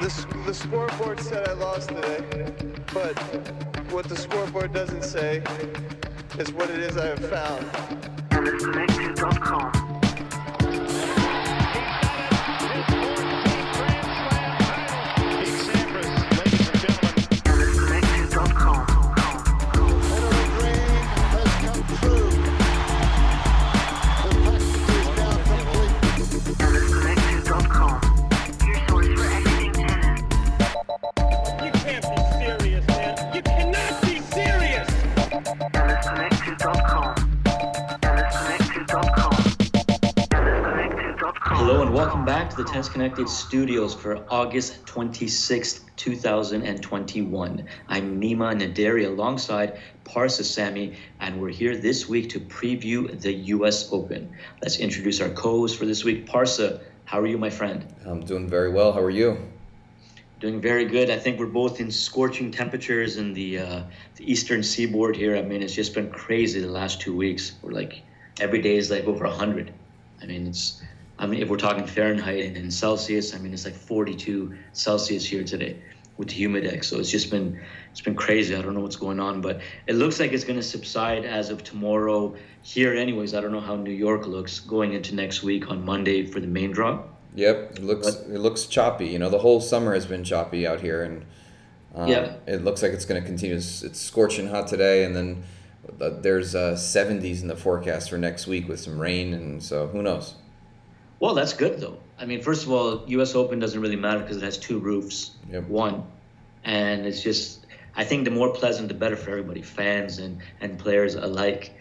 The, the scoreboard said I lost today, but what the scoreboard doesn't say is what it is I have found. To the Tennis Connected studios for August 26th, 2021. I'm Nima Naderi alongside Parsa Sami, and we're here this week to preview the US Open. Let's introduce our co host for this week. Parsa, how are you, my friend? I'm doing very well. How are you? Doing very good. I think we're both in scorching temperatures in the, uh, the eastern seaboard here. I mean, it's just been crazy the last two weeks. We're like, every day is like over 100. I mean, it's, I mean, if we're talking Fahrenheit and in Celsius, I mean, it's like 42 Celsius here today with the humidex. So it's just been, it's been crazy. I don't know what's going on, but it looks like it's going to subside as of tomorrow here, anyways. I don't know how New York looks going into next week on Monday for the main drop. Yep, it looks it looks choppy. You know, the whole summer has been choppy out here, and um, Yeah. it looks like it's going to continue. It's, it's scorching hot today, and then uh, there's uh, 70s in the forecast for next week with some rain, and so who knows? Well, that's good though. I mean, first of all, U.S. Open doesn't really matter because it has two roofs. Yep. One, and it's just I think the more pleasant, the better for everybody, fans and and players alike.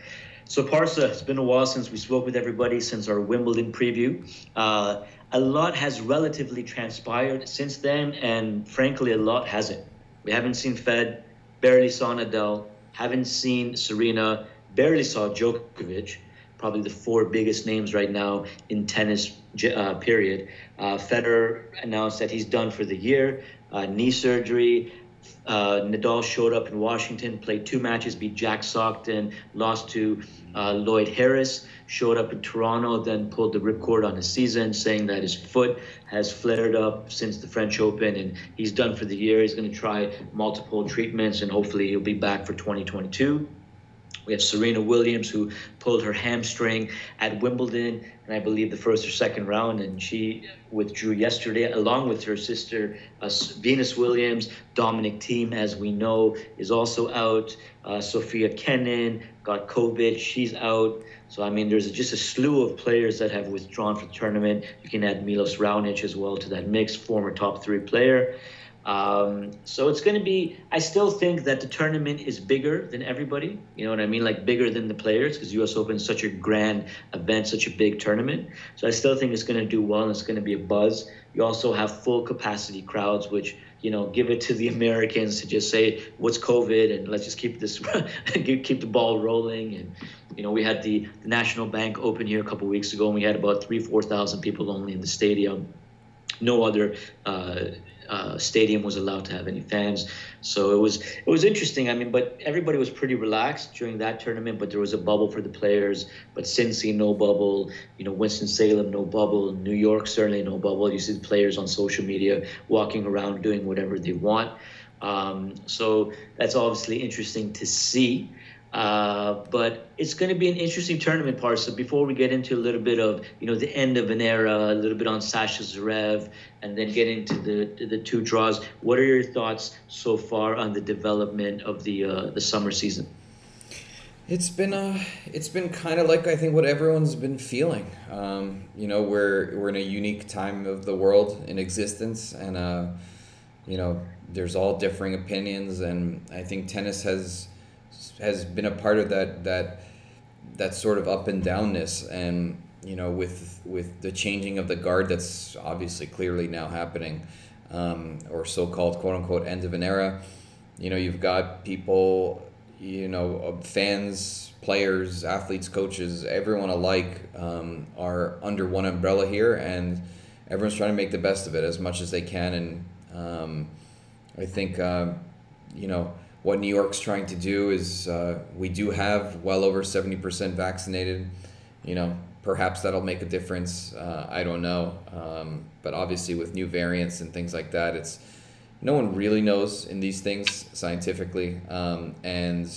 So Parsa, it's been a while since we spoke with everybody since our Wimbledon preview. Uh, a lot has relatively transpired since then, and frankly, a lot hasn't. We haven't seen Fed, barely saw Nadal, haven't seen Serena, barely saw Djokovic probably the four biggest names right now in tennis uh, period. Uh, Federer announced that he's done for the year, uh, knee surgery. Uh, Nadal showed up in Washington, played two matches, beat Jack Stockton, lost to uh, Lloyd Harris, showed up in Toronto, then pulled the ripcord on his season, saying that his foot has flared up since the French Open and he's done for the year. He's going to try multiple treatments and hopefully he'll be back for 2022. We have Serena Williams, who pulled her hamstring at Wimbledon, and I believe the first or second round, and she withdrew yesterday, along with her sister uh, Venus Williams. Dominic Thiem, as we know, is also out. Uh, Sophia Kenin got COVID; she's out. So I mean, there's just a slew of players that have withdrawn from the tournament. You can add Milos Raonic as well to that mix, former top three player. Um, so it's going to be. I still think that the tournament is bigger than everybody. You know what I mean? Like bigger than the players because U.S. Open is such a grand event, such a big tournament. So I still think it's going to do well and it's going to be a buzz. You also have full capacity crowds, which you know give it to the Americans to just say what's COVID and let's just keep this keep the ball rolling. And you know we had the, the National Bank Open here a couple weeks ago and we had about three four thousand people only in the stadium. No other. Uh, uh, stadium was allowed to have any fans. So it was it was interesting. I mean, but everybody was pretty relaxed during that tournament. But there was a bubble for the players. But Cincy, no bubble. You know, Winston Salem, no bubble. New York, certainly no bubble. You see the players on social media walking around doing whatever they want. Um, so that's obviously interesting to see. Uh, but it's going to be an interesting tournament part. So before we get into a little bit of you know the end of an era, a little bit on Sasha Zverev, and then get into the the two draws. What are your thoughts so far on the development of the uh, the summer season? It's been uh, it's been kind of like I think what everyone's been feeling. Um, you know, we're we're in a unique time of the world in existence, and uh, you know, there's all differing opinions, and I think tennis has has been a part of that that that sort of up and downness, and you know, with with the changing of the guard, that's obviously clearly now happening, um, or so-called quote unquote end of an era. You know, you've got people you know, uh, fans, players, athletes, coaches, everyone alike um, are under one umbrella here, and everyone's trying to make the best of it as much as they can. And um, I think, uh, you know, what New York's trying to do is uh, we do have well over 70% vaccinated. You know, perhaps that'll make a difference. Uh, I don't know. Um, but obviously, with new variants and things like that, it's no one really knows in these things scientifically. Um, and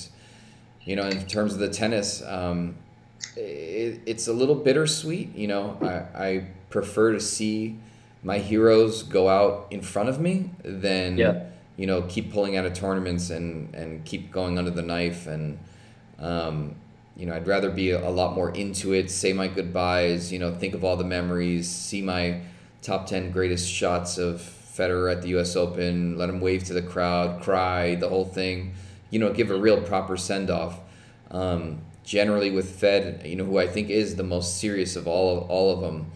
you know, in terms of the tennis, um, it, it's a little bittersweet. You know, I, I prefer to see my heroes go out in front of me than Yeah. You know keep pulling out of tournaments and and keep going under the knife and um, you know I'd rather be a lot more into it. Say my goodbyes. You know, think of all the memories. See my top ten greatest shots of Federer at the U.S. Open. Let him wave to the crowd, cry, the whole thing. You know, give a real proper send off. Um, generally, with Fed, you know, who I think is the most serious of all of all of them,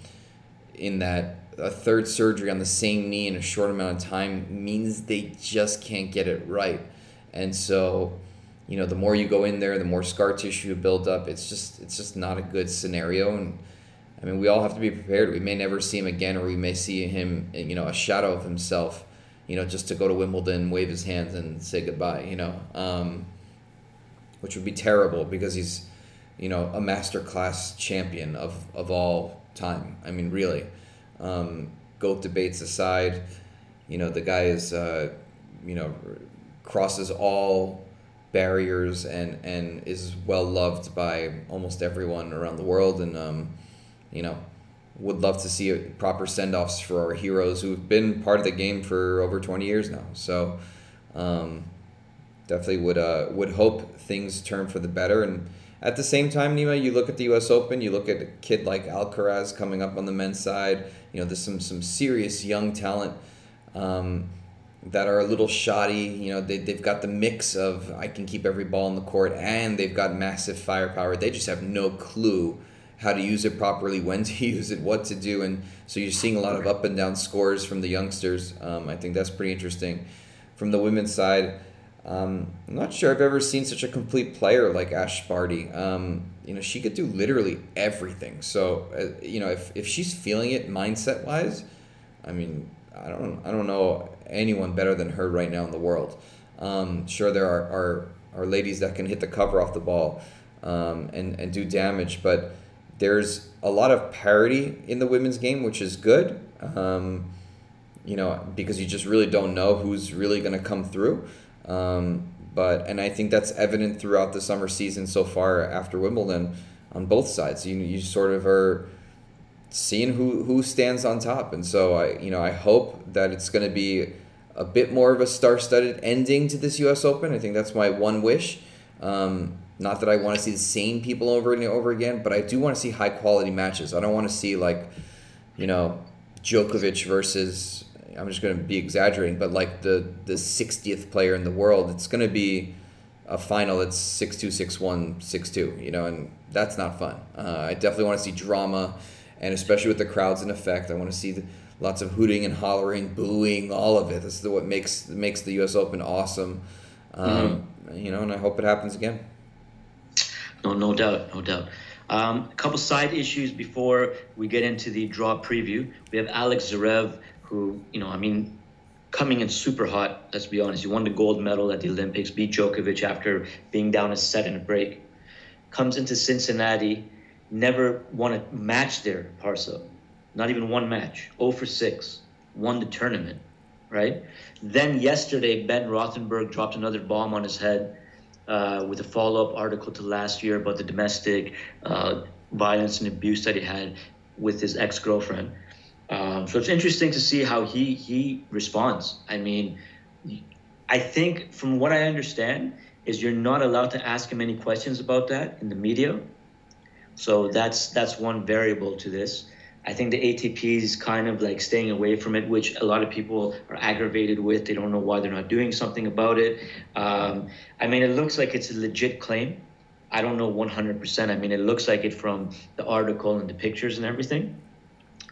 in that a third surgery on the same knee in a short amount of time means they just can't get it right, and so. You know, the more you go in there, the more scar tissue you build up. It's just, it's just not a good scenario, and I mean, we all have to be prepared. We may never see him again, or we may see him, you know, a shadow of himself, you know, just to go to Wimbledon, wave his hands, and say goodbye, you know, um, which would be terrible because he's, you know, a master class champion of, of all time. I mean, really. Um, GOAT debates aside, you know, the guy is, uh, you know, crosses all barriers and, and is well loved by almost everyone around the world. And, um, you know, would love to see proper send offs for our heroes who've been part of the game for over 20 years now. So, um, definitely would uh, would hope things turn for the better. And at the same time, Nima, you look at the U.S. Open, you look at a kid like Alcaraz coming up on the men's side. You know, there's some some serious young talent um, that are a little shoddy. You know, they they've got the mix of I can keep every ball in the court, and they've got massive firepower. They just have no clue how to use it properly, when to use it, what to do, and so you're seeing a lot of up and down scores from the youngsters. Um, I think that's pretty interesting. From the women's side, um, I'm not sure I've ever seen such a complete player like Ash Barty. Um, you know, she could do literally everything. So, uh, you know, if, if she's feeling it mindset wise, I mean, I don't I don't know anyone better than her right now in the world. Um, sure, there are, are are ladies that can hit the cover off the ball um, and and do damage, but there's a lot of parity in the women's game, which is good. Um, you know, because you just really don't know who's really going to come through. Um, but and I think that's evident throughout the summer season so far after Wimbledon on both sides. You you sort of are seeing who who stands on top, and so I you know I hope that it's going to be a bit more of a star-studded ending to this U.S. Open. I think that's my one wish. Um, not that I want to see the same people over and over again, but I do want to see high quality matches. I don't want to see like, you know, Djokovic versus I'm just going to be exaggerating, but like the the 60th player in the world, it's going to be a final that's 6-2, 6-1, 6-2, you know, and that's not fun. Uh, I definitely want to see drama, and especially with the crowds in effect, I want to see the, lots of hooting and hollering, booing, all of it. This is what makes makes the U.S. Open awesome, um, you know, and I hope it happens again. No, no doubt, no doubt. Um, a couple side issues before we get into the draw preview. We have Alex Zverev, who, you know, I mean, coming in super hot. Let's be honest. He won the gold medal at the Olympics, beat Djokovic after being down a set and a break. Comes into Cincinnati, never won a match there, Parsa. Not even one match. 0 for 6. Won the tournament, right? Then yesterday, Ben Rothenberg dropped another bomb on his head uh, with a follow-up article to last year about the domestic uh, violence and abuse that he had with his ex-girlfriend. Um, so it's interesting to see how he he responds. I mean, I think from what I understand is you're not allowed to ask him any questions about that in the media. So that's that's one variable to this. I think the ATP is kind of like staying away from it, which a lot of people are aggravated with. They don't know why they're not doing something about it. Um, I mean, it looks like it's a legit claim. I don't know 100%. I mean, it looks like it from the article and the pictures and everything.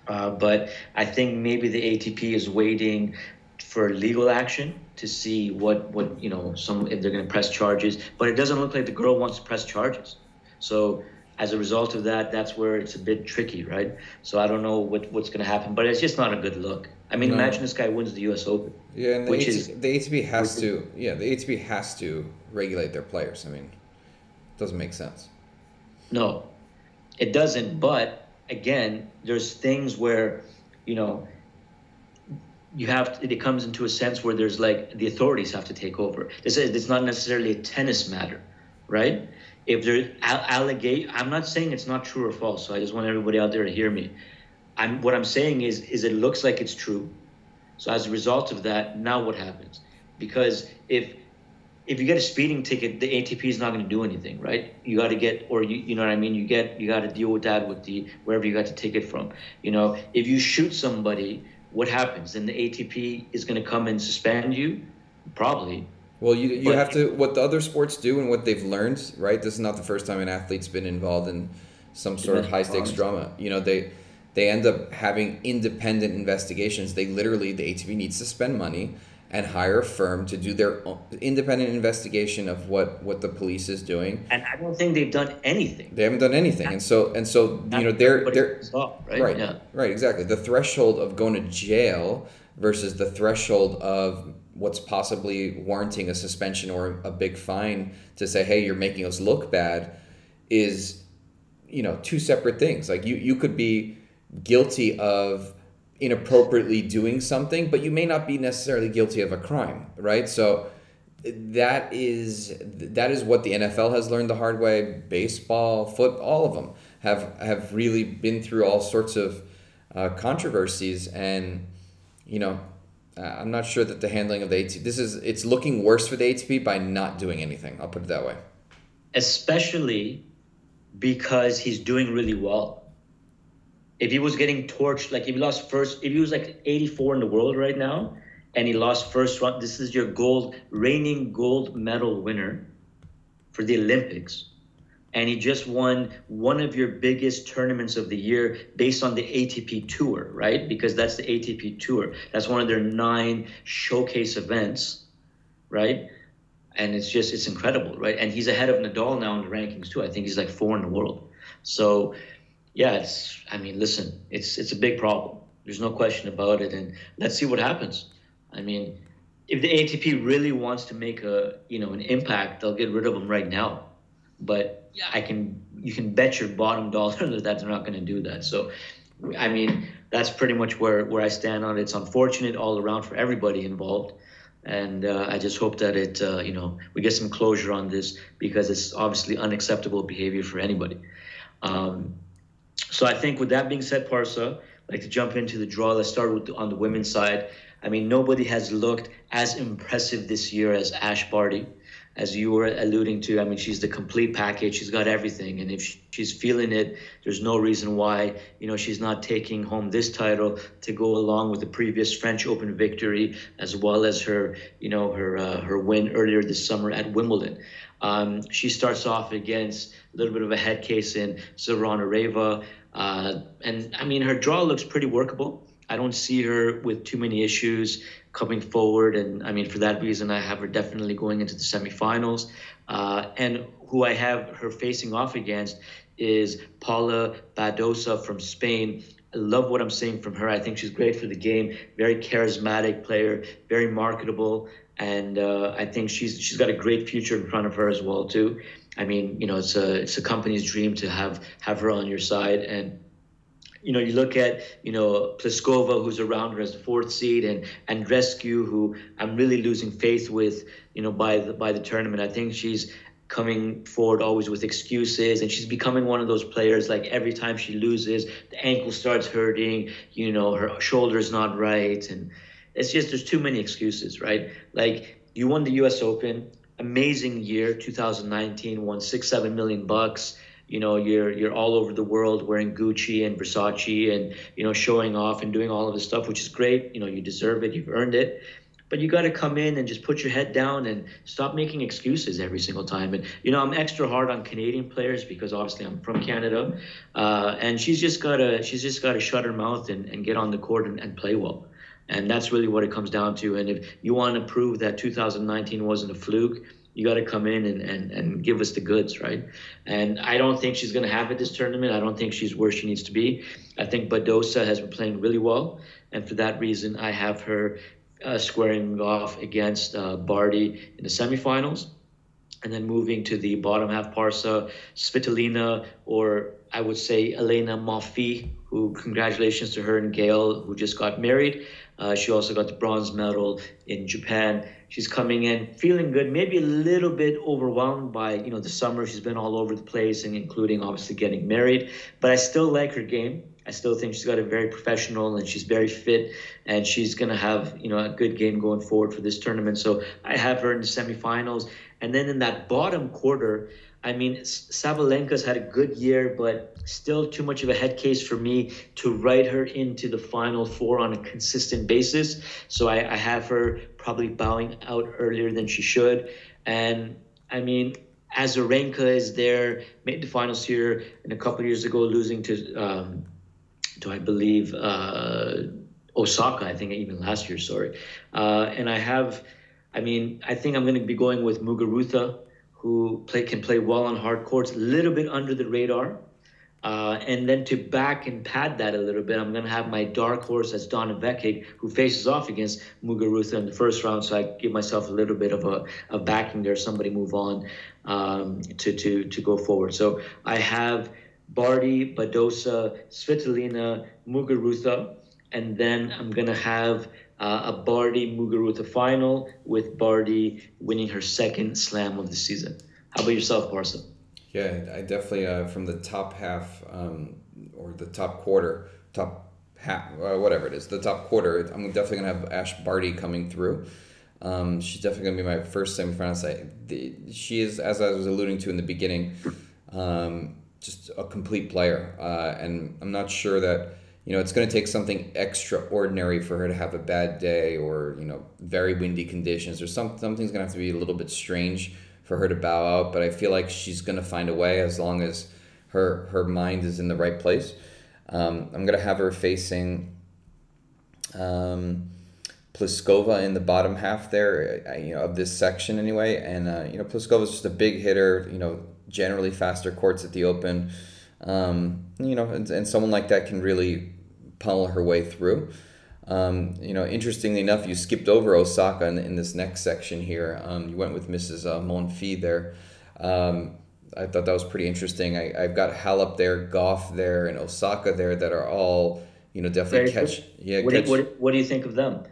Uh, but I think maybe the ATP is waiting for legal action to see what, what you know some if they're going to press charges. But it doesn't look like the girl wants to press charges. So as a result of that, that's where it's a bit tricky, right? So I don't know what, what's going to happen, but it's just not a good look. I mean, No. imagine this guy wins the U.S. Open. Yeah, and the, Which AT- is- the ATP has to. Yeah, the ATP has to regulate their players. I mean, it doesn't make sense. No, it doesn't. But again, there's things where, you know, you have to, it comes into a sense where there's like the authorities have to take over. This is it's not necessarily a tennis matter, right? If there allegate, I'm not saying it's not true or false. So I just want everybody out there to hear me. I'm what I'm saying is is it looks like it's true. So as a result of that, now what happens? Because if if you get a speeding ticket, the ATP is not going to do anything, right? You got to get, or you, you know what I mean. You get, you got to deal with that with the wherever you got the ticket from. You know, if you shoot somebody, what happens? Then the ATP is going to come and suspend you, probably. Well, you you But- have to what the other sports do and what they've learned, right? This is not the first time an athlete's been involved in some sort of high stakes drama. You know, they they end up having independent investigations. They literally the ATP needs to spend money and hire a firm to do their own independent investigation of what what the police is doing. And I don't think they've done anything. They haven't done anything, and so and so you know they're they're stop, right? right Yeah. right exactly the threshold of going to jail versus the threshold of what's possibly warranting a suspension or a big fine to say hey you're making us look bad is you know two separate things like you you could be guilty of inappropriately doing something but you may not be necessarily guilty of a crime right so that is that is what the NFL has learned the hard way. Baseball, foot, all of them have have really been through all sorts of uh, controversies, and you know, uh, I'm not sure that the handling of the ATP. This is it's looking worse for the ATP by not doing anything. I'll put it that way. especially because he's doing really well. If he was getting torched, like if he lost first, if he was like 84 in the world right now, and he lost first round, this is your gold, reigning gold medal winner for the Olympics. And he just won one of your biggest tournaments of the year based on the ATP Tour, right? Because that's the ATP Tour. That's one of their nine showcase events, right? and it's just it's incredible, right? And he's ahead of Nadal now in the rankings too. I think he's like four in the world. So, yeah, it's I mean, listen, it's it's a big problem. There's no question about it, and let's see what happens. I mean, if the ATP really wants to make a you know an impact, they'll get rid of them right now. But I can you can bet your bottom dollar that they're not going to do that. So, I mean, that's pretty much where where I stand on it. It's unfortunate all around for everybody involved and uh, I just hope that it, uh, you know, we get some closure on this because it's obviously unacceptable behavior for anybody. Um, so I think with that being said, Parsa, I'd like to jump into the draw. Let's start with on the women's side. I mean, nobody has looked as impressive this year as Ash Barty, as you were alluding to. I mean, she's the complete package. She's got everything, and if she's feeling it, there's no reason why you know she's not taking home this title to go along with the previous French Open victory, as well as her you know her uh, her win earlier this summer at Wimbledon. Um, she starts off against a little bit of a head case in Zvonareva, uh, and I mean her draw looks pretty workable. I don't see her with too many issues coming forward, and I mean for that reason, I have her definitely going into the semifinals. Uh, and who I have her facing off against is Paula Badosa from Spain. I love what I'm seeing from her. I think she's great for the game. Very charismatic player, very marketable, and uh, I think she's she's got a great future in front of her as well too. I mean, you know, it's a it's a company's dream to have have her on your side and you know, you look at, you know, Pliskova, who's around her as the fourth seed, and Andrescu, who I'm really losing faith with, you know, by the by the tournament. I think she's coming forward always with excuses, and she's becoming one of those players. Like every time she loses, the ankle starts hurting, you know, her shoulder's not right, and it's just there's too many excuses, right? Like you won the U.S. Open, amazing year, 2019, won six, seven million bucks. You know you're you're all over the world wearing Gucci and Versace and you know showing off and doing all of this stuff which is great. You know you deserve it. You've earned it. But you got to come in and just put your head down and stop making excuses every single time. And you know I'm extra hard on Canadian players because obviously I'm from Canada. Uh, and she's just got to she's just got to shut her mouth and, and get on the court and, and play well and that's really what it comes down to and if you want to prove that 2019 wasn't a fluke you got to come in and, and, and give us the goods, right? And I don't think she's going to have it this tournament. I don't think she's where she needs to be. I think Badosa has been playing really well. And for that reason, I have her uh, squaring off against uh, Barty in the semifinals. and then moving to the bottom half, Parsa, Svitolina, or I would say Elina Monfils, who congratulations to her and Gail, who just got married. Uh, she also got the bronze medal in Japan. She's coming in feeling good, maybe a little bit overwhelmed by you know the summer. She's been all over the place, and including obviously getting married. But I still like her game. I still think she's got a very professional and she's very fit, and she's gonna have you know a good game going forward for this tournament. So I have her in the semifinals, and then in that bottom quarter. I mean, Sabalenka's had a good year, but still too much of a head case for me to write her into the final four on a consistent basis. So I, I have her probably bowing out earlier than she should. And I mean, Azarenka is there, made the finals here, and a couple years ago losing to, um, to I believe, uh, Osaka, I think even last year, sorry. Uh, and I have, I mean, I think I'm going to be going with Muguruza who play can play well on hard courts, a little bit under the radar. Uh, and then to back and pad that a little bit, I'm going to have my dark horse as Donna Vekic, who faces off against Muguruza in the first round. So I give myself a little bit of a, a backing there. Somebody move on um, to, to, to go forward. So I have Barty, Badosa, Svitolina, Muguruza, and then I'm going to have uh, a Barty Muguruza final with Barty winning her second slam of the season. How about yourself, Parsa? Yeah, I definitely uh, from the top half um, or the top quarter, top half, uh, whatever it is, the top quarter. I'm definitely gonna have Ash Barty coming through. Um, she's definitely gonna be my first semifinal. Site. The, she is, as I was alluding to in the beginning, um, just a complete player, uh, and I'm not sure that you know, it's going to take something extraordinary for her to have a bad day or, you know, very windy conditions or some, something's going to have to be a little bit strange for her to bow out. But I feel like she's going to find a way as long as her, her mind is in the right place. Um, I'm going to have her facing um, Pliskova in the bottom half there, uh, you know, of this section anyway. And, uh, you know, Pliskova's just a big hitter, you know, generally faster courts at the open. Um, you know, and, and someone like that can really pummel her way through. Um, you know, interestingly enough, you skipped over Osaka in, in this next section here. Um, you went with Mrs. Uh, Monfils there. Um, I thought that was pretty interesting. I, I've got Halep there, Gauff there, and Osaka there that are all, you know, definitely Very catch. Good. Yeah, what, catch, do you, what, what do you think of them?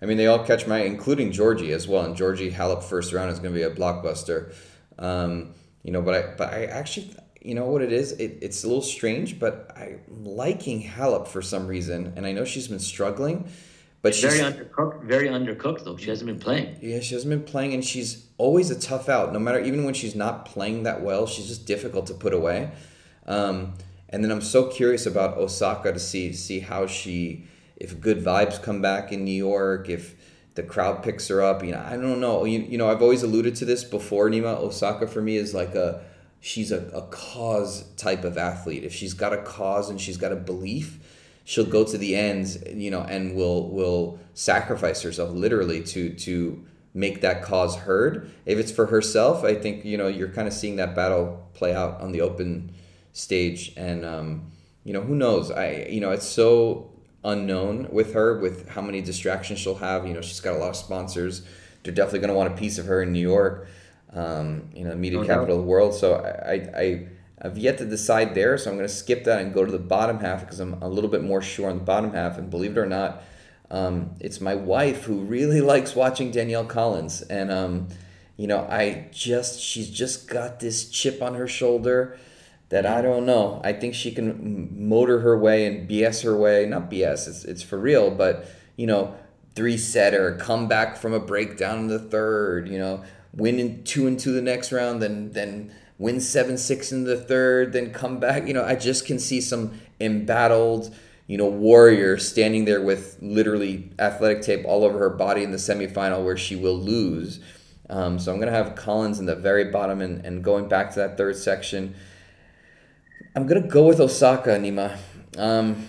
I mean, they all catch my, including Giorgi as well. And Giorgi Halep first round is going to be a blockbuster. Um, you know, but I, but I actually, you know what it is? It, it's a little strange, but I'm liking Halep for some reason, and I know she's been struggling. But she's very undercooked. Very undercooked though. She hasn't been playing. Yeah, she hasn't been playing, and she's always a tough out. No matter even when she's not playing that well, she's just difficult to put away. Um, and then I'm so curious about Osaka to see see how she, if good vibes come back in New York, if the crowd picks her up. You know, I don't know. You, you know, I've always alluded to this before. Nima Osaka for me is like a she's a, a cause type of athlete. If she's got a cause and she's got a belief, she'll go to the ends, you know, and will will sacrifice herself literally to to make that cause heard. If it's for herself, I think you know you're kind of seeing that battle play out on the open stage, and um, you know who knows? I you know it's so unknown with her with how many distractions she'll have. You know she's got a lot of sponsors. They're definitely going to want a piece of her in New York um, you know, media no capital of the world. So I, I, I've yet to decide there. So I'm going to skip that and go to the bottom half because I'm a little bit more sure on the bottom half. And believe it or not, um, it's my wife who really likes watching Danielle Collins. And, um, you know, I just, she's just got this chip on her shoulder that I don't know. I think she can motor her way and BS her way. Not BS, it's, it's for real, but, you know, three setter, come back from a breakdown in the third, you know, win in two into the next round, then then win seven six in the third, then come back. You know, I just can see some embattled, you know, warrior standing there with literally athletic tape all over her body in the semifinal where she will lose. Um, so I'm gonna have Collins in the very bottom and, and going back to that third section. I'm gonna go with Osaka Nima. Um,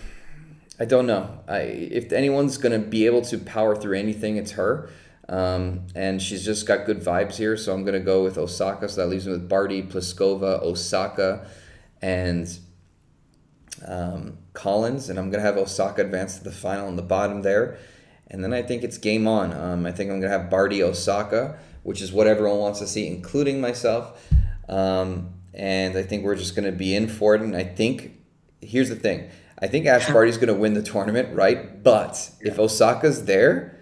I don't know. I if anyone's gonna be able to power through anything, it's her. Um, and she's just got good vibes here, so I'm going to go with Osaka. So that leaves me with Barty, Pliskova, Osaka, and um, Collins. And I'm going to have Osaka advance to the final in the bottom there. and then I think it's game on. Um, I think I'm gonna have Barty Osaka, which is what everyone wants to see, including myself. Um, and I think we're just gonna be in for it. And I think here's the thing: I think Ash Barty's gonna win the tournament, right? But if Osaka's there,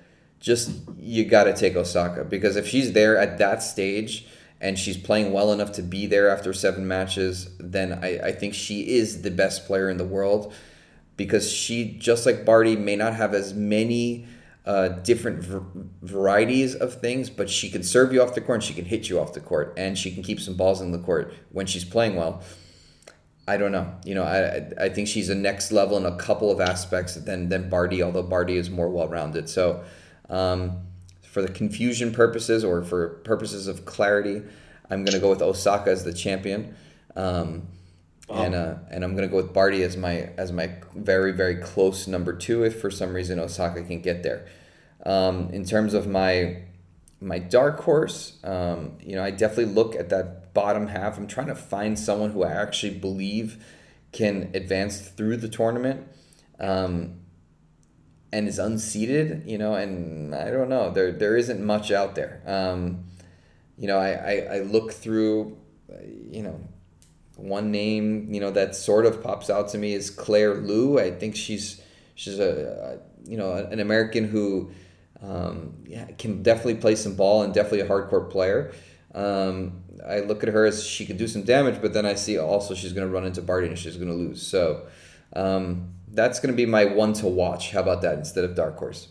just you got to take Osaka because if she's there at that stage and she's playing well enough to be there after seven matches, then I, I think she is the best player in the world because she, just like Barty, may not have as many uh, different v- varieties of things, but she can serve you off the court and she can hit you off the court and she can keep some balls in the court when she's playing well. I don't know. You know, I I think she's a next level in a couple of aspects than than Barty, although Barty is more well rounded. So um, for the confusion purposes or for purposes of clarity, I'm going to go with Osaka as the champion. Um, and uh, and I'm gonna go with Barty as my as my very very close number two if for some reason Osaka can get there. Um, in terms of my my dark horse, um, you know, I definitely look at that bottom half. I'm trying to find someone who I actually believe can advance through the tournament. Um, and is unseated, you know, and I don't know. There there isn't much out there. Um, you know, I, I, I look through, you know, one name, you know, that sort of pops out to me is Claire Liu. I think she's she's a, a you know an American who um, yeah, can definitely play some ball and definitely a hardcore player. Um, I look at her as she could do some damage, but then I see also she's going to run into Barty and she's going to lose. So um, that's going to be my one to watch. How about that instead of dark horse?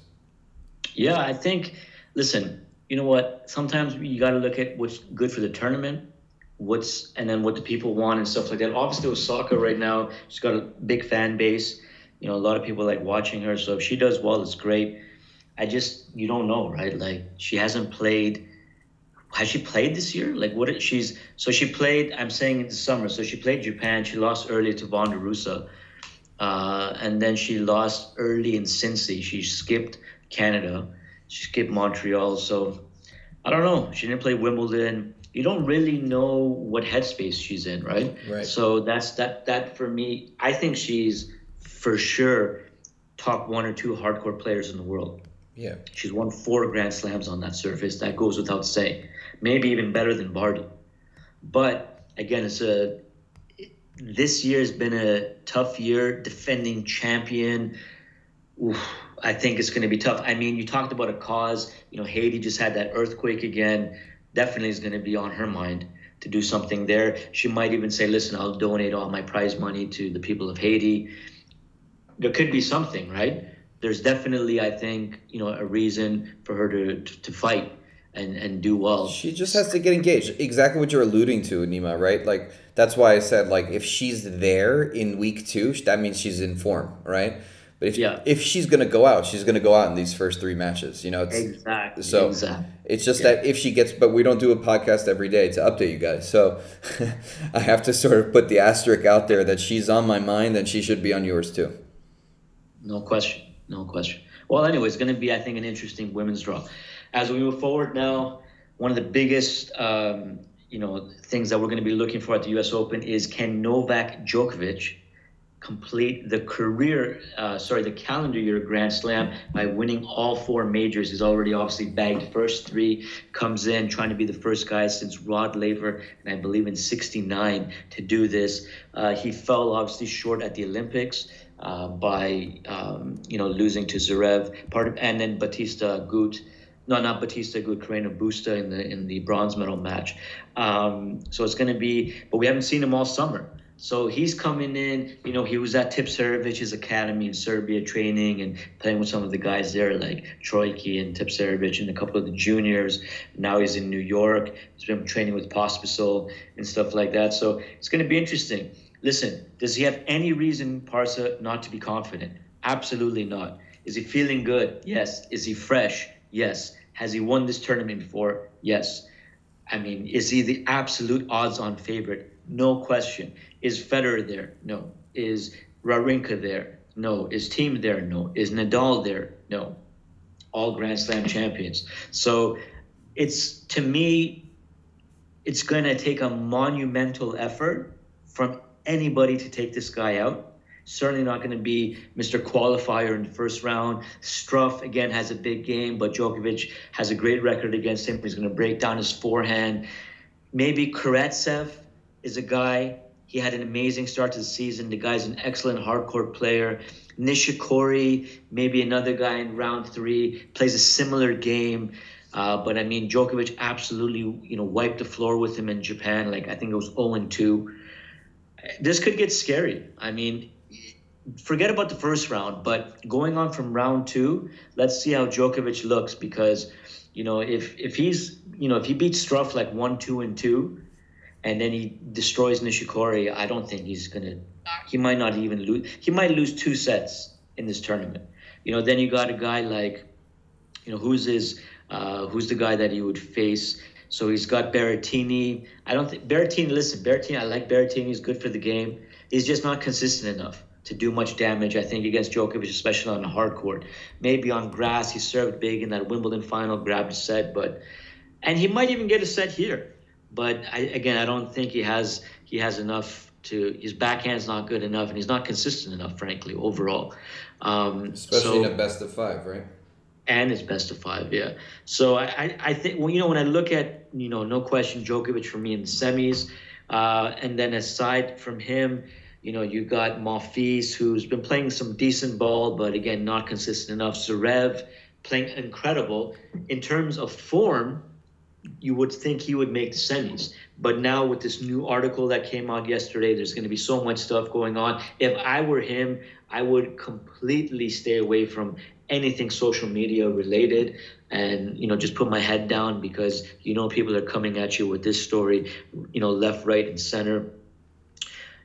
Yeah, I think. Listen, you know what? Sometimes you got to look at what's good for the tournament, what's and then what the people want and stuff like that. Obviously, Osaka right now, she's got a big fan base. You know, a lot of people like watching her. So if she does well, it's great. I just you don't know, right? Like she hasn't played. Has she played this year? Like what? She's so she played. I'm saying in the summer. So she played Japan. She lost early to Vondrousova. Uh, and then she lost early in Cincy. She skipped Canada. She skipped Montreal. So I don't know. She didn't play Wimbledon. You don't really know what headspace she's in, right? Right. So that's that. That for me, I think she's for sure top one or two hardcore players in the world. Yeah. She's won four Grand Slams on that surface. That goes without saying. Maybe even better than Barty. But again, it's a this year has been a tough year. Defending champion, oof, I think it's going to be tough. I mean, you talked about a cause. You know, Haiti just had that earthquake again. Definitely is going to be on her mind to do something there. She might even say, "Listen, I'll donate all my prize money to the people of Haiti." There could be something, right? There's definitely, I think, you know, a reason for her to to, to fight and and do well. She just has to get engaged. Exactly what you're alluding to, Nima, right? Like that's why I said like if she's there in week two, that means she's in form, right? But if Yeah. if she's gonna go out, she's gonna go out in these first three matches. You know, it's Exactly. so exactly. it's just that if she gets, but we don't do a podcast every day to update you guys. So I have to sort of put the asterisk out there that she's on my mind and she should be on yours too. No question. No question. Well, anyway, it's going to be, I think, an interesting women's draw. As we move forward now, one of the biggest, um, you know, things that we're going to be looking for at the U.S. Open is can Novak Djokovic complete the career, uh, sorry, the calendar year Grand Slam by winning all four majors. He's already obviously bagged first three, comes in trying to be the first guy since Rod Laver, and I believe in 69 to do this. Uh, he fell obviously short at the Olympics. Uh, by um, you know losing to Zverev, part of, and then Bautista Agut, no, not Bautista Agut, Carreno Busta in the in the bronze medal match. Um, so it's going to be, but we haven't seen him all summer. So he's coming in. You know, he was at Tipsarevic's academy in Serbia training and playing with some of the guys there, like Troicki and Tipsarevic and a couple of the juniors. Now he's in New York. He's been training with Pospisil and stuff like that. So it's going to be interesting. Listen, does he have any reason, Parsa, not to be confident? Absolutely not. Is he feeling good? Yes. Is he fresh? Yes. Has he won this tournament before? Yes. I mean, is he the absolute odds-on favorite? No question. Is Federer there? No. Is Wawrinka there? No. Is Thiem there? No. Is Nadal there? No. All Grand Slam champions. So it's to me, it's going to take a monumental effort from anybody to take this guy out. Certainly not going to be Mr. Qualifier in the first round. Struff again has a big game, but Djokovic has a great record against him. He's going to break down his forehand. Maybe Karatsev is a guy. He had an amazing start to the season. The guy's an excellent hardcore player. Nishikori, maybe another guy in round three, plays a similar game. Uh, but I mean, Djokovic absolutely, you know, wiped the floor with him in Japan. Like I think it was 0 2. This could get scary. I mean, forget about the first round, but going on from round two, let's see how Djokovic looks because, you know, if if he's, you know, if he beats Struff like one, two, and two, and then he destroys Nishikori, I don't think he's gonna. He might not even lose. He might lose two sets in this tournament. You know, then you got a guy like, you know, who's his uh, who's the guy that he would face. So he's got Berrettini. I don't think Berrettini. Listen, Berrettini. I like Berrettini. He's good for the game. He's just not consistent enough to do much damage. I think against Djokovic, especially on a hard court. Maybe on grass, he served big in that Wimbledon final, grabbed a set, but and he might even get a set here. But I, again, I don't think he has he has enough to his backhand's not good enough, and he's not consistent enough, frankly, overall. Um, Especially so- in a best of five, right? and it's best of five, yeah. So I, I, I think well, you know, when I look at you know, no question, Djokovic for me in the semis, uh, and then aside from him, you know, you got Monfils who's been playing some decent ball, but again, not consistent enough. Zverev playing incredible in terms of form. You would think he would make the semis, but now with this new article that came out yesterday, there's going to be so much stuff going on. If I were him, I would completely stay away from anything social media related and you know just put my head down because you know people are coming at you with this story you know left right and center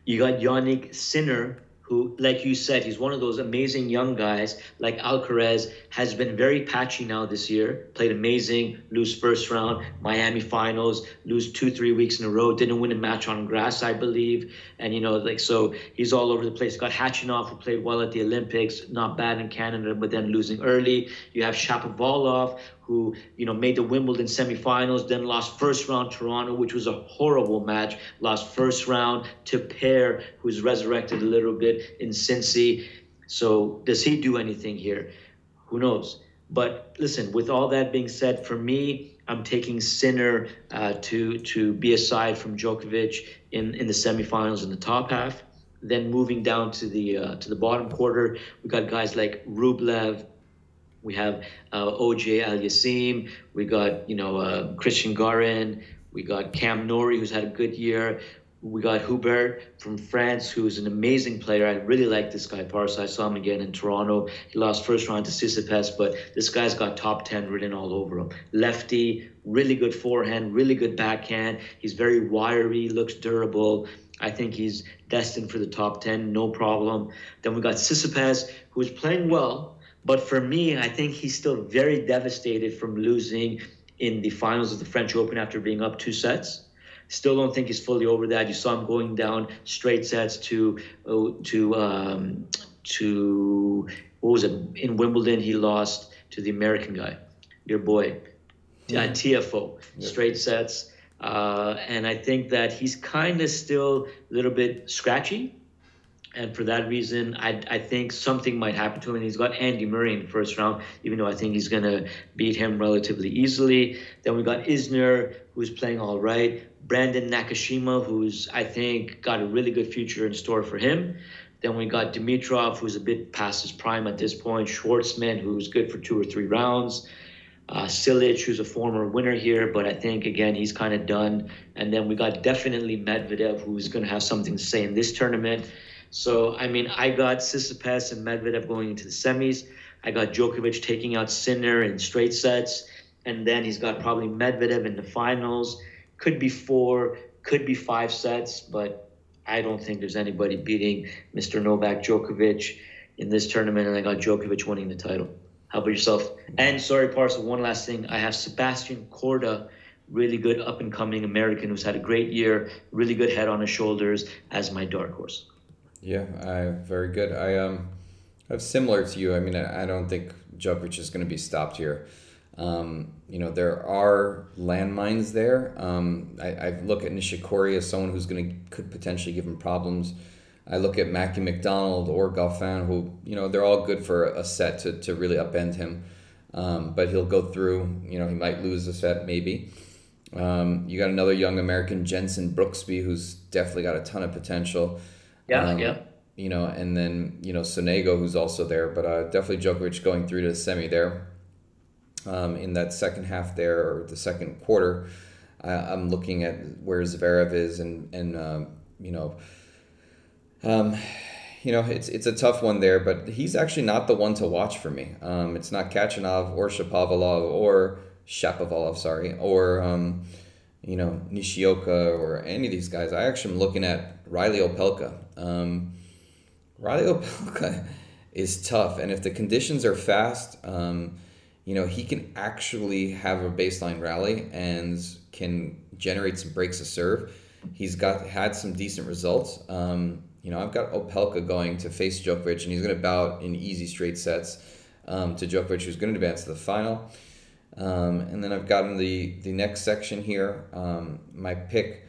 you got Jannik Sinner who like you said he's one of those amazing young guys. Like Alcaraz has been very patchy now this year. Played amazing lose first round Miami finals lose 2 3 weeks in a row didn't win a match on grass I believe. And you know like so he's all over the place. Got Khachanov who played well at the Olympics not bad in Canada but then losing early. You have Shapovalov who you know made the Wimbledon semifinals, then lost first round Toronto, which was a horrible match. Lost first round to Paire, who's resurrected a little bit in Cincy. So does he do anything here? Who knows? But listen, with all that being said, for me, I'm taking Sinner uh, to to be aside from Djokovic in in the semifinals in the top half. Then moving down to the uh, to the bottom quarter, we got guys like Rublev, we have uh, Auger-Aliassime. We got you know uh, Christian Garin. We got Cam Norrie, who's had a good year. We got Humbert from France, who's an amazing player. I really like this guy, Parsa. I saw him again in Toronto. He lost first round to Tsitsipas, but this guy's got top 10 written all over him. Lefty, really good forehand, really good backhand. He's very wiry, looks durable. I think he's destined for the top 10, no problem. Then we got Tsitsipas, who's playing well, but for me, I think he's still very devastated from losing in the finals of the French Open after being up two sets. Still don't think he's fully over that. You saw him going down straight sets to uh, to um, to what was it in Wimbledon? He lost to the American guy, your boy, uh, Tiafoe, straight sets. Uh, and I think that he's kind of still a little bit scratchy and for that reason, I, I think something might happen to him. And he's got Andy Murray in the first round, even though I think he's going to beat him relatively easily. Then we got Isner, who's playing all right. Brandon Nakashima, who's, I think, got a really good future in store for him. Then we got Dimitrov, who's a bit past his prime at this point. Schwartzman, who's good for two or three rounds. Uh, Cilic, who's a former winner here, but I think, again, he's kind of done. And then we got definitely Medvedev, who's going to have something to say in this tournament. So, I mean, I got Tsitsipas and Medvedev going into the semis. I got Djokovic taking out Sinner in straight sets. And then he's got probably Medvedev in the finals. Could be four, could be five sets, but I don't think there's anybody beating Mr. Novak Djokovic in this tournament. And I got Djokovic winning the title. How about yourself? And sorry, Parsa, one last thing. I have Sebastian Corda, really good up and coming American who's had a great year, really good head on his shoulders as my dark horse. Yeah, I very good. I um, I'm similar to you. I mean, I, I don't think Djokovic is going to be stopped here. Um, you know, there are landmines there. Um, I, I look at Nishikori as someone who's going to could potentially give him problems. I look at Mackie McDonald or Goffin, who you know they're all good for a set to, to really upend him. Um, but he'll go through. You know, he might lose a set maybe. Um, you got another young American, Jenson Brooksby, who's definitely got a ton of potential. Yeah, Um, yeah. You know, and then you know Sonego, who's also there, but uh, definitely Djokovic going through to the semi there. Um, in that second half there or the second quarter, I, I'm looking at where Zverev is, and and um, you know, um, you know, it's it's a tough one there, but he's actually not the one to watch for me. Um, it's not Khachanov or Shapovalov or Shapovalov, sorry, or um, you know Nishioka or any of these guys. I actually am looking at Reilly Opelka. Um, Reilly Opelka is tough, and if the conditions are fast, um, you know he can actually have a baseline rally and can generate some breaks of serve. He's got had some decent results. Um, you know, I've got Opelka going to face Djokovic, and he's going to bout in easy straight sets um, to Djokovic, who's going to advance to the final. Um, and then I've gotten the the next section here. Um, my pick,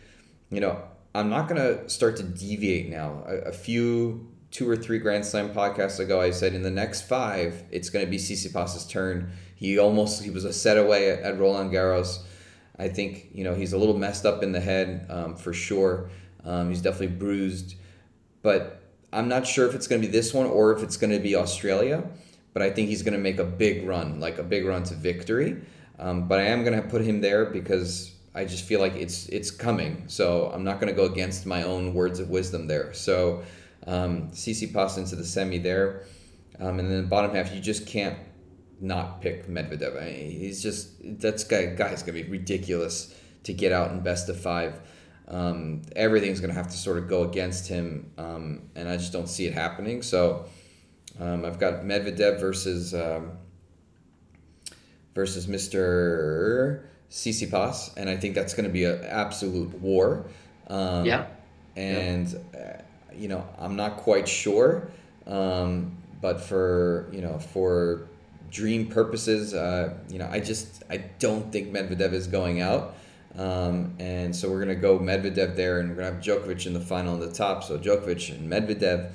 you know, I'm not going to start to deviate now. A, a few two or three Grand Slam podcasts ago, I said in the next five, it's going to be Tsitsipas's turn. He almost he was a set away at, at Roland Garros. I think you know he's a little messed up in the head um, for sure. Um, he's definitely bruised, but I'm not sure if it's going to be this one or if it's going to be Australia. But I think he's going to make a big run, like a big run to victory. Um, but I am going to put him there because I just feel like it's it's coming. So I'm not going to go against my own words of wisdom there. So um, Tsitsipas into the semi there, um, and then the bottom half you just can't not pick Medvedev. I mean, he's just that's guy guy's gonna be ridiculous to get out in best of five. Um, everything's gonna have to sort of go against him, um, and I just don't see it happening. So um, I've got Medvedev versus um, versus Mister Tsitsipas, and I think that's gonna be an absolute war. Um, Yeah. and uh, you know I'm not quite sure, um, but for you know for dream purposes, uh, you know I just I don't think Medvedev is going out, um, and so we're gonna go Medvedev there, and we're gonna have Djokovic in the final on the top. So Djokovic and Medvedev.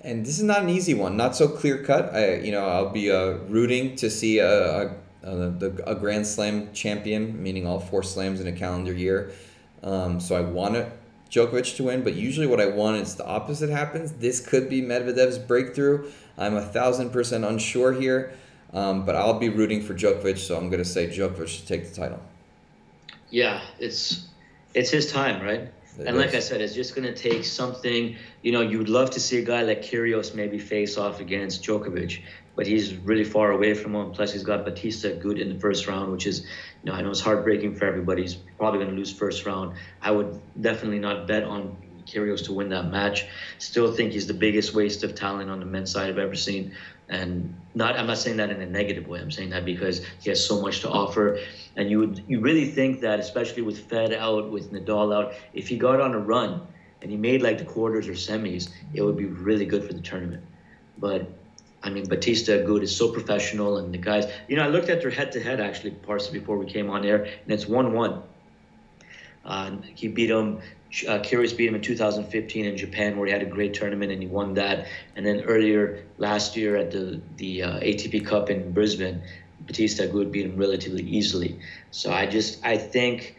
And this is not an easy one, not so clear cut. I, you know, I'll be uh, rooting to see a, a, a, the- a Grand Slam champion, meaning all four slams in a calendar year. Um, so I want it, Djokovic to win, but usually what I want is the opposite happens. This could be Medvedev's breakthrough. I'm a thousand percent unsure here, um, but I'll be rooting for Djokovic, so I'm going to say Djokovic should take the title. Yeah, it's it's his time, right? It and like. I said, it's just gonna take something. You know, you'd love to see a guy like Kyrgios maybe face off against Djokovic, but he's really far away from him. Plus, he's got Bautista Agut in the first round, which is, you know, I know it's heartbreaking for everybody. He's probably gonna lose first round. I would definitely not bet on Kyrgios to win that match. Still think he's the biggest waste of talent on the men's side I've ever seen. And not, I'm not saying that in a negative way. I'm saying that because he has so much to offer. And you would, you really think that, especially with Fed out, with Nadal out, if he got on a run and he made like the quarters or semis, it would be really good for the tournament. But I mean, Bautista Agut is so professional, and the guys. You know, I looked at their head-to-head actually, parts before we came on air, and it's one-one. Uh, he beat him. Uh, Kyrgios beat him in 2015 in Japan, where he had a great tournament and he won that. And then earlier last year at the the uh, ATP Cup in Brisbane, Bautista Agut beat him relatively easily. So I just I think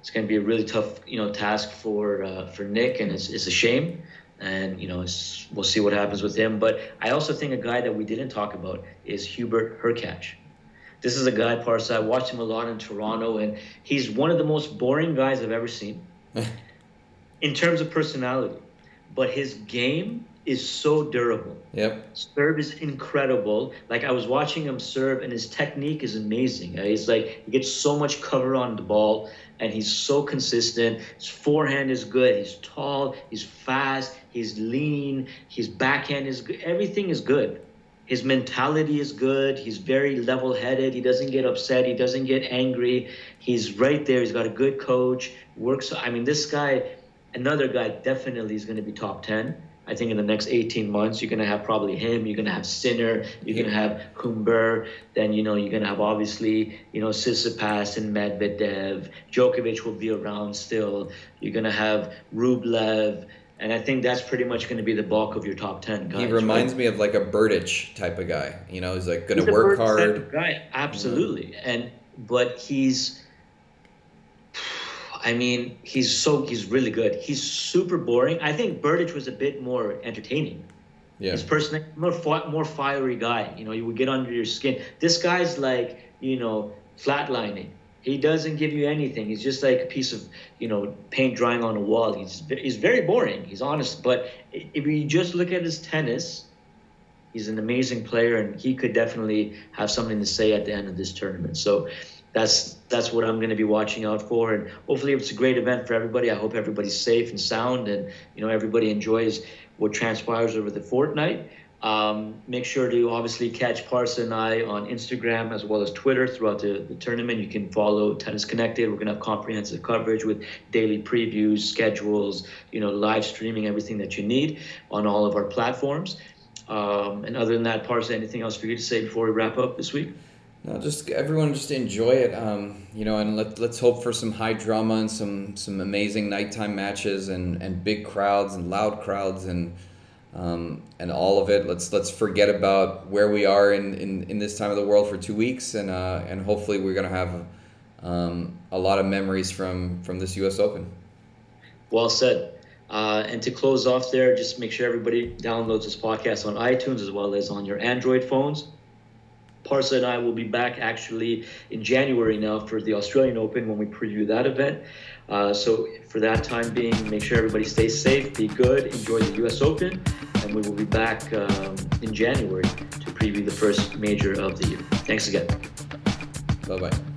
it's going to be a really tough you know task for uh, for Nick, and it's, it's a shame. And you know it's, we'll see what happens with him. But I also think a guy that we didn't talk about is Hubert Hurkacz. This is a guy, Parsa. I watched him a lot in Toronto, and he's one of the most boring guys I've ever seen in terms of personality. But his game is so durable. Yep. Serve is incredible. Like I was watching him serve, and his technique is amazing. Uh, He's like he gets so much cover on the ball, and he's so consistent. His forehand is good. He's tall. He's fast. He's lean. His backhand is good. Everything is good. His mentality is good. He's very level-headed. He doesn't get upset. He doesn't get angry. He's right there. He's got a good coach. Works. I mean, this guy, another guy, definitely is going to be top ten. I think in the next 18 months, you're going to have probably him. You're going to have Sinner. You're going to have Humbert. Then, you know, you're going to have obviously, you know, Tsitsipas and Medvedev. Djokovic will be around still. You're going to have Rublev. And I think that's pretty much going to be the bulk of your top 10 guys. He reminds right? me of like a Berdych type of guy. You know, he's like going to work hard. Guy, absolutely. And but he's I mean, he's so he's really good. He's super boring. I think Berdych was a bit more entertaining. Yeah. His person more more fiery guy. You know, you would get under your skin. This guy's like you know flatlining. He doesn't give you anything. He's just like a piece of you know paint drying on a wall. He's he's very boring. He's honest, but if you just look at his tennis, he's an amazing player, and he could definitely have something to say at the end of this tournament. So that's that's what I'm going to be watching out for, and hopefully it's a great event for everybody. I hope everybody's safe and sound, and you know everybody enjoys what transpires over the fortnight. Um, make sure to obviously catch Parsa and I on Instagram as well as Twitter throughout the, the tournament. You can follow Tennis Connected. We're going to have comprehensive coverage with daily previews, schedules, you know, live streaming, everything that you need on all of our platforms. Um, and other than that, Parsa, anything else for you to say before we wrap up this week? No, just everyone just enjoy it, um, you know, and let, let's hope for some high drama and some some amazing nighttime matches and, and big crowds and loud crowds and um, and all of it. Let's let's forget about where we are in, in, in this time of the world for two weeks and uh, and hopefully we're gonna have um, a lot of memories from from this U.S. Open. Well said. Uh, and to close off there, just make sure everybody downloads this podcast on iTunes as well as on your Android phones. Parsa and I will be back actually in January now for the Australian Open when we preview that event. Uh, so for that time being, make sure everybody stays safe, be good, enjoy the U.S. Open, and we will be back um, in January to preview the first major of the year. Thanks again. Bye bye.